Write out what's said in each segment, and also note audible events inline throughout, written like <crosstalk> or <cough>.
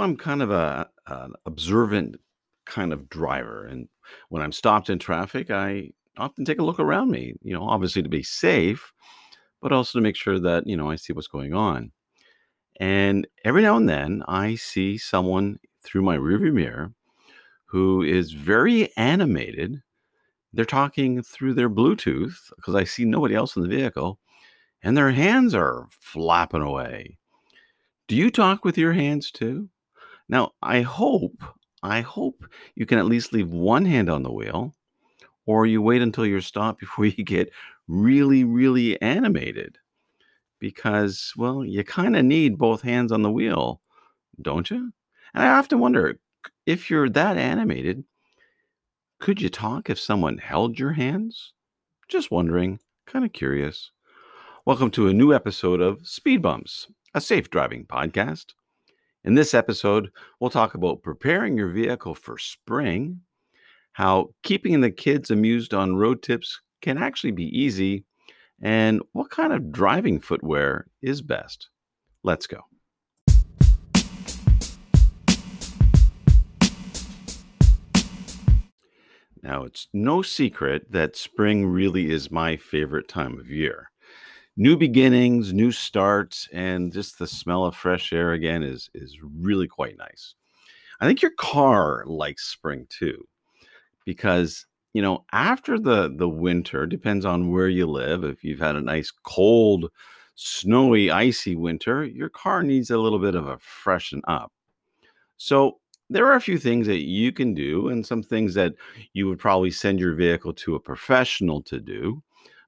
I'm kind of a an observant kind of driver, and when I'm stopped in traffic, I often take a look around me, you know, obviously to be safe, but also to make sure that, you know, I see what's going on. And every now and then I see someone through my rearview mirror who is very animated. They're talking through their Bluetooth because I see nobody else in the vehicle, and their hands are flapping away. Do you talk with your hands too? Now, I hope, I hope you can at least leave one hand on the wheel, or you wait until you're stopped before <laughs> you get really, really animated. Because, well, you kind of need both hands on the wheel, don't you? And I often wonder if you're that animated, could you talk if someone held your hands? Just wondering, kind of curious. Welcome to a new episode of Speed Bumps, a safe driving podcast. In this episode, we'll talk about preparing your vehicle for spring, how keeping the kids amused on road trips can actually be easy, and what kind of driving footwear is best. Let's go. Now, it's no secret that spring really is my favorite time of year. New beginnings, new starts, and just the smell of fresh air again is, is really quite nice. I think your car likes spring too, because you know after the the winter depends on where you live. If you've had a nice cold, snowy, icy winter, your car needs a little bit of a freshen up. So there are a few things that you can do and some things that you would probably send your vehicle to a professional to do.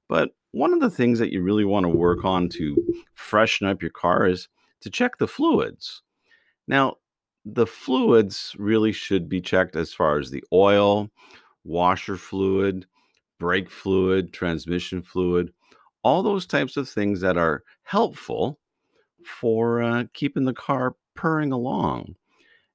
But one of the things that you really want to work on to freshen up your car is to check the fluids. Now, the fluids really should be checked as far as the oil, washer fluid, brake fluid, transmission fluid, all those types of things that are helpful for uh, keeping the car purring along.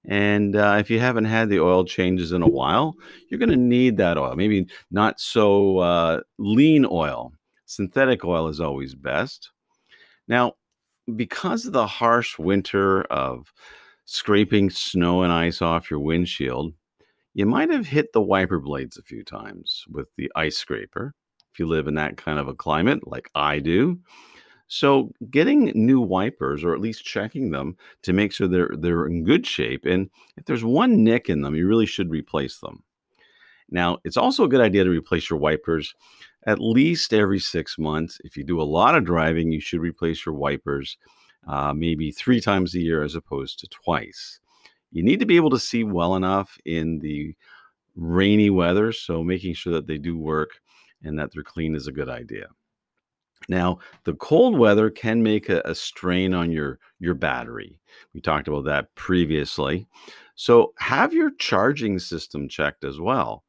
And uh, if you haven't had the oil changes in a while, you're going to need that oil. Maybe not so uh, lean oil. Synthetic oil is always best. Now, because of the harsh winter of scraping snow and ice off your windshield, you might have hit the wiper blades a few times with the ice scraper if you live in that kind of a climate like I do. So getting new wipers or at least checking them to make sure they're they're in good shape and if there's one nick in them, you really should replace them. Now, it's also a good idea to replace your wipers at least every 6 months. If you do a lot of driving, you should replace your wipers uh, maybe 3 times a year as opposed to twice. You need to be able to see well enough in the rainy weather, so making sure that they do work and that they're clean is a good idea. Now, the cold weather can make a, a, strain on your your battery. We talked about that previously. So have your charging system checked as well.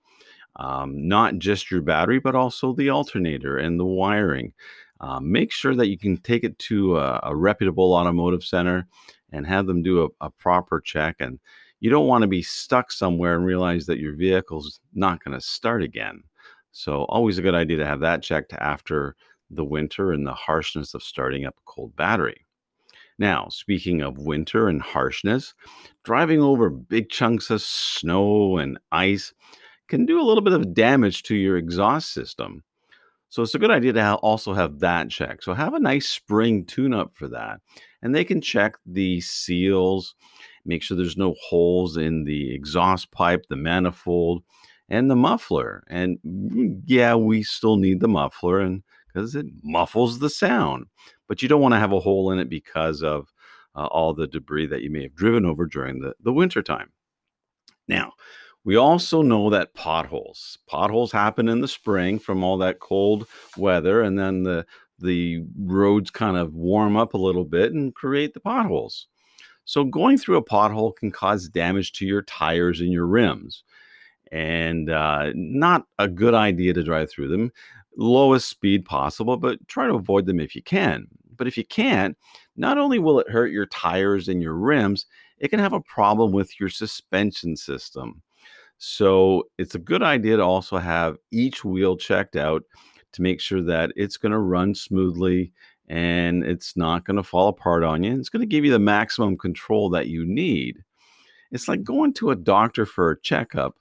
Um, not just your battery, but also the alternator and the wiring. Uh, make sure that you can take it to a, a, reputable automotive center and have them do a, a proper check. And you don't want to be stuck somewhere and realize that your vehicle's not going to start again. So, always a good idea to have that checked after the winter and the harshness of starting up a cold battery. Now, speaking of winter and harshness, driving over big chunks of snow and ice can do a little bit of damage to your exhaust system. So it's a good idea to also have that checked. So have a nice spring tune up for that. And they can check the seals, make sure there's no holes in the exhaust pipe, the manifold, and the muffler. And mm, yeah, we still need the muffler and because it muffles the sound. But you don't want to have a hole in it because of uh, all the debris that you may have driven over during the, the winter time. Now, we also know that potholes, potholes happen in the spring from all that cold weather, and then the the roads kind of warm up a little bit and create the potholes. So going through a pothole can cause damage to your tires and your rims, and uh, not a good idea to drive through them lowest speed possible, but try to avoid them if you can. But if you can't, not only will it hurt your tires and your rims, it can have a problem with your suspension system. So it's a good idea to also have each wheel checked out to make sure that it's going to run smoothly and it's not going to fall apart on you. It's going to give you the maximum control that you need. It's like going to a doctor for a checkup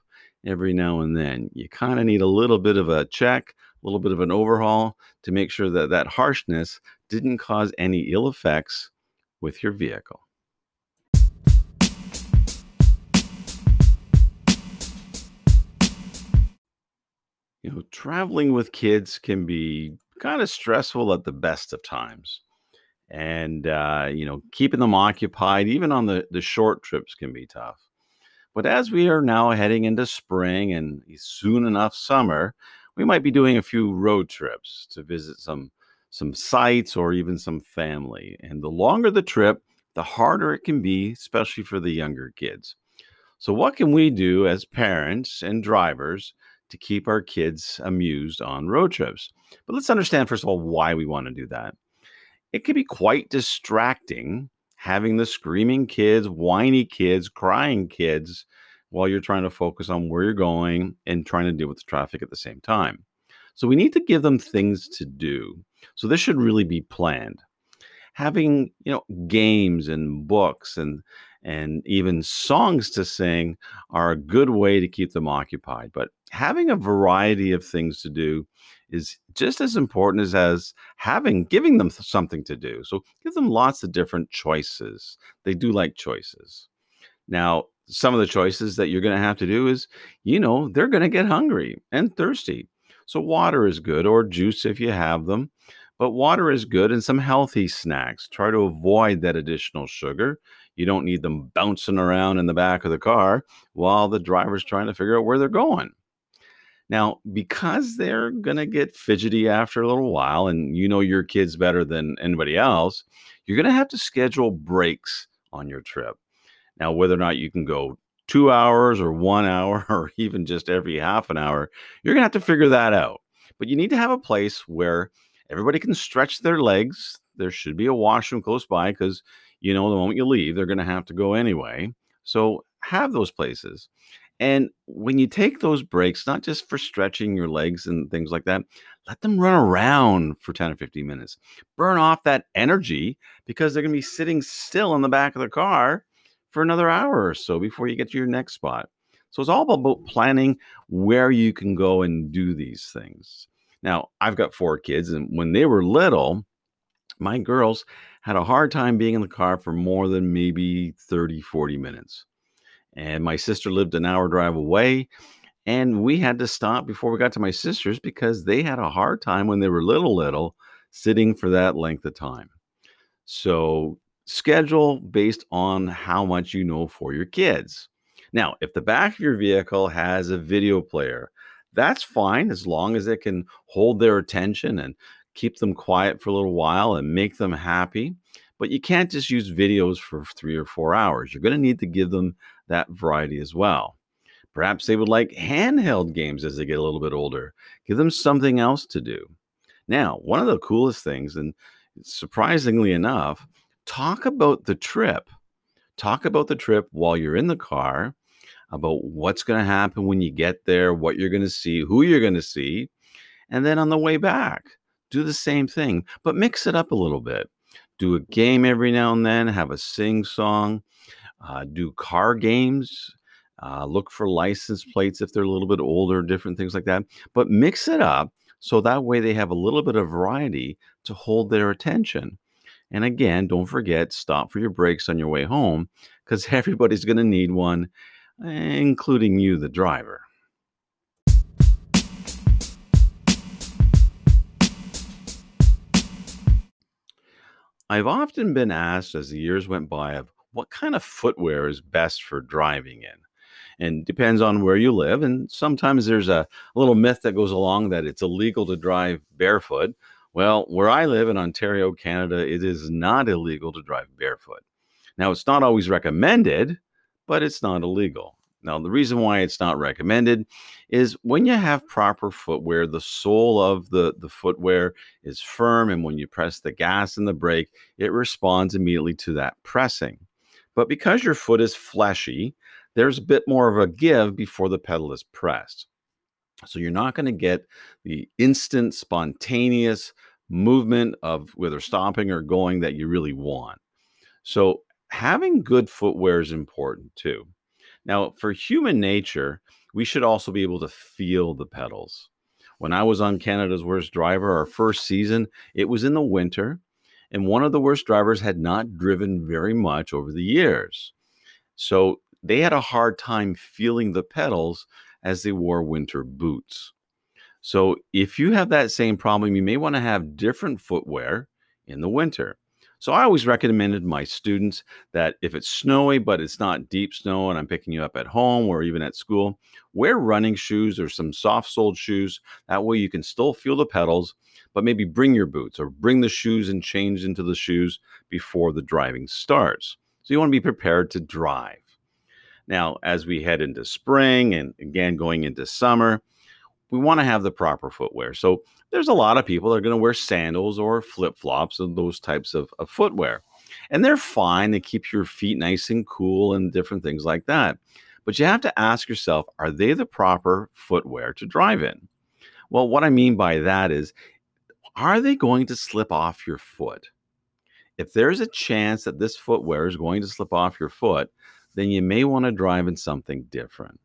every now and then. You kind of need a little bit of a check, a little bit of an overhaul to make sure that that harshness didn't cause any ill effects with your vehicle. You know, traveling with kids can be kind of stressful at the best of times. And, uh, you know, keeping them occupied, even on the, the short trips, can be tough. But as we are now heading into spring and soon enough summer, we might be doing a few road trips to visit some some sites or even some family. And the longer the trip, the harder it can be, especially for the younger kids. So what can we do as parents and drivers to keep our kids amused on road trips? But let's understand first of all why we want to do that. It can be quite distracting having the screaming kids, whiny kids, crying kids while you're trying to focus on where you're going and trying to deal with the traffic at the same time. So we need to give them things to do. So this should really be planned. Having, you know, games and books and and even songs to sing are a good way to keep them occupied. But having a variety of things to do is just as important as, as having giving them something to do. So give them lots of different choices. They do like choices. Now, some of the choices that you're going to have to do is, you know, they're going to get hungry and thirsty. So water is good or juice if you have them. But water is good and some healthy snacks. Try to avoid that additional sugar. You don't need them bouncing around in the back of the car while the driver's trying to figure out where they're going. Now, because they're going to get fidgety after a little while, and you know your kids better than anybody else, you're going to have to schedule breaks on your trip. Now, whether or not you can go two hours or one hour <laughs> or even just every half an hour, you're going to have to figure that out. But you need to have a place where everybody can stretch their legs. There should be a washroom close by because, you know, the moment you leave, they're going to have to go anyway. So have those places. And when you take those breaks, not just for stretching your legs and things like that, let them run around for 10 or 15 minutes. Burn off that energy because they're going to be sitting still in the back of the car for another hour or so before you get to your next spot. So it's all about planning where you can go and do these things. Now, I've got four kids, and when they were little, my girls had a hard time being in the car for more than maybe 30, 40 minutes. And my sister lived an hour drive away. And we had to stop before we got to my sister's because they had a hard time when they were little, little sitting for that length of time. So schedule based on how much you know for your kids. Now, if the back of your vehicle has a video player, that's fine as long as it can hold their attention and keep them quiet for a little while and make them happy. But you can't just use videos for three or four hours. You're going to need to give them that variety as well. Perhaps they would like handheld games as they get a little bit older. Give them something else to do. Now, one of the coolest things, and surprisingly enough, talk about the trip. Talk about the trip while you're in the car, about what's going to happen when you get there, what you're going to see, who you're going to see. And then on the way back, do the same thing, but mix it up a little bit. Do a game every now and then, have a sing song, uh, do car games. Uh, look for license plates if they're a little bit older, different things like that. But mix it up so that way they have a little bit of variety to hold their attention. And again, don't forget, stop for your breaks on your way home because <laughs> everybody's going to need one, including you, the driver. I've often been asked as the years went by of what kind of footwear is best for driving in? And depends on where you live and sometimes there's a little myth that goes along that it's illegal to drive barefoot. Well where i live in ontario canada it is not illegal to drive barefoot. Now it's not always recommended but it's not illegal. Now the reason why it's not recommended is when you have proper footwear the sole of the the footwear is firm and when you press the gas and the brake it responds immediately to that pressing but because your foot is fleshy, there's a bit more of a give before the pedal is pressed. So you're not going to get the instant, spontaneous movement of whether stopping or going that you really want. So having good footwear is important too. Now, for human nature, we should also be able to feel the pedals. When I was on Canada's Worst Driver, our first season, it was in the winter, and one of the worst drivers had not driven very much over the years. So they had a hard time feeling the pedals as they wore winter boots. So if you have that same problem, you may want to have different footwear in the winter. So I always recommended my students that if it's snowy, but it's not deep snow, and I'm picking you up at home or even at school, wear running shoes or some soft soled shoes. That way you can still feel the pedals, but maybe bring your boots or bring the shoes and change into the shoes before the driving starts. So you want to be prepared to drive. Now, as we head into spring and again going into summer, we want to have the proper footwear. So there's a lot of people that are going to wear sandals or flip flops and those types of, of footwear. And they're fine. They keep your feet nice and cool and different things like that. But you have to ask yourself are they the proper footwear to drive in? Well, what I mean by that is are they going to slip off your foot? If there's a chance that this footwear is going to slip off your foot, then you may want to drive in something different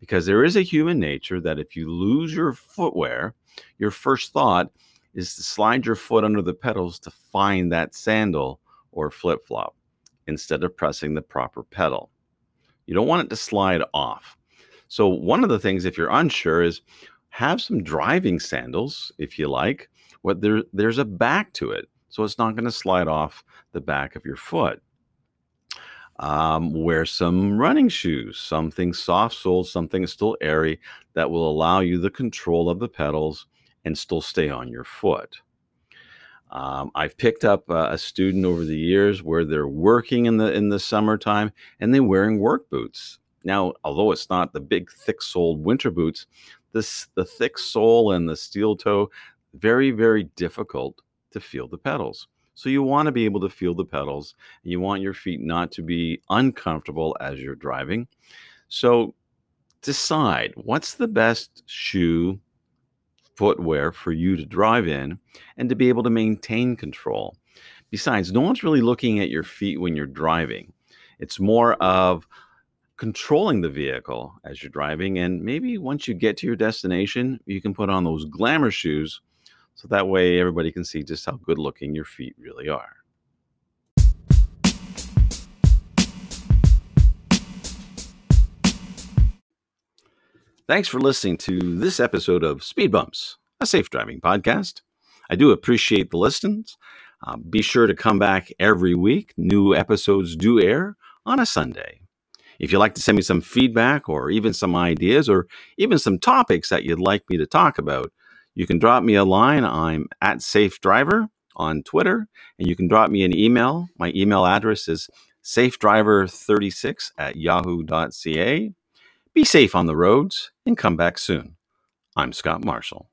because there is a human nature that if you lose your footwear, your first thought is to slide your foot under the pedals to find that sandal or flip flop instead of pressing the proper pedal. You don't want it to slide off. So, one of the things, if you're unsure, is have some driving sandals if you like, but there, there's a back to it. So, it's not going to slide off the back of your foot. Um, wear some running shoes, something soft soled, something still airy that will allow you the control of the pedals and still stay on your foot. Um, I've picked up uh, a student over the years where they're working in the in the summertime and they're wearing work boots. Now, although it's not the big thick soled winter boots, this the thick sole and the steel toe very very difficult to feel the pedals. So you want to be able to feel the pedals. And you want your feet not to be uncomfortable as you're driving. So decide what's the best shoe footwear for you to drive in and to be able to maintain control. Besides, no one's really looking at your feet when you're driving. It's more of controlling the vehicle as you're driving. And maybe once you get to your destination, you can put on those glamour shoes so that way everybody can see just how good looking your feet really are. Thanks for listening to this episode of Speed Bumps, a safe driving podcast. I do appreciate the listens. Uh, be sure to come back every week. New episodes do air on a Sunday. If you'd like to send me some feedback or even some ideas or even some topics that you'd like me to talk about, you can drop me a line. I'm at Safe Driver on Twitter, and you can drop me an email. My email address is safedriver36 at yahoo.ca. Be safe on the roads and come back soon. I'm Scott Marshall.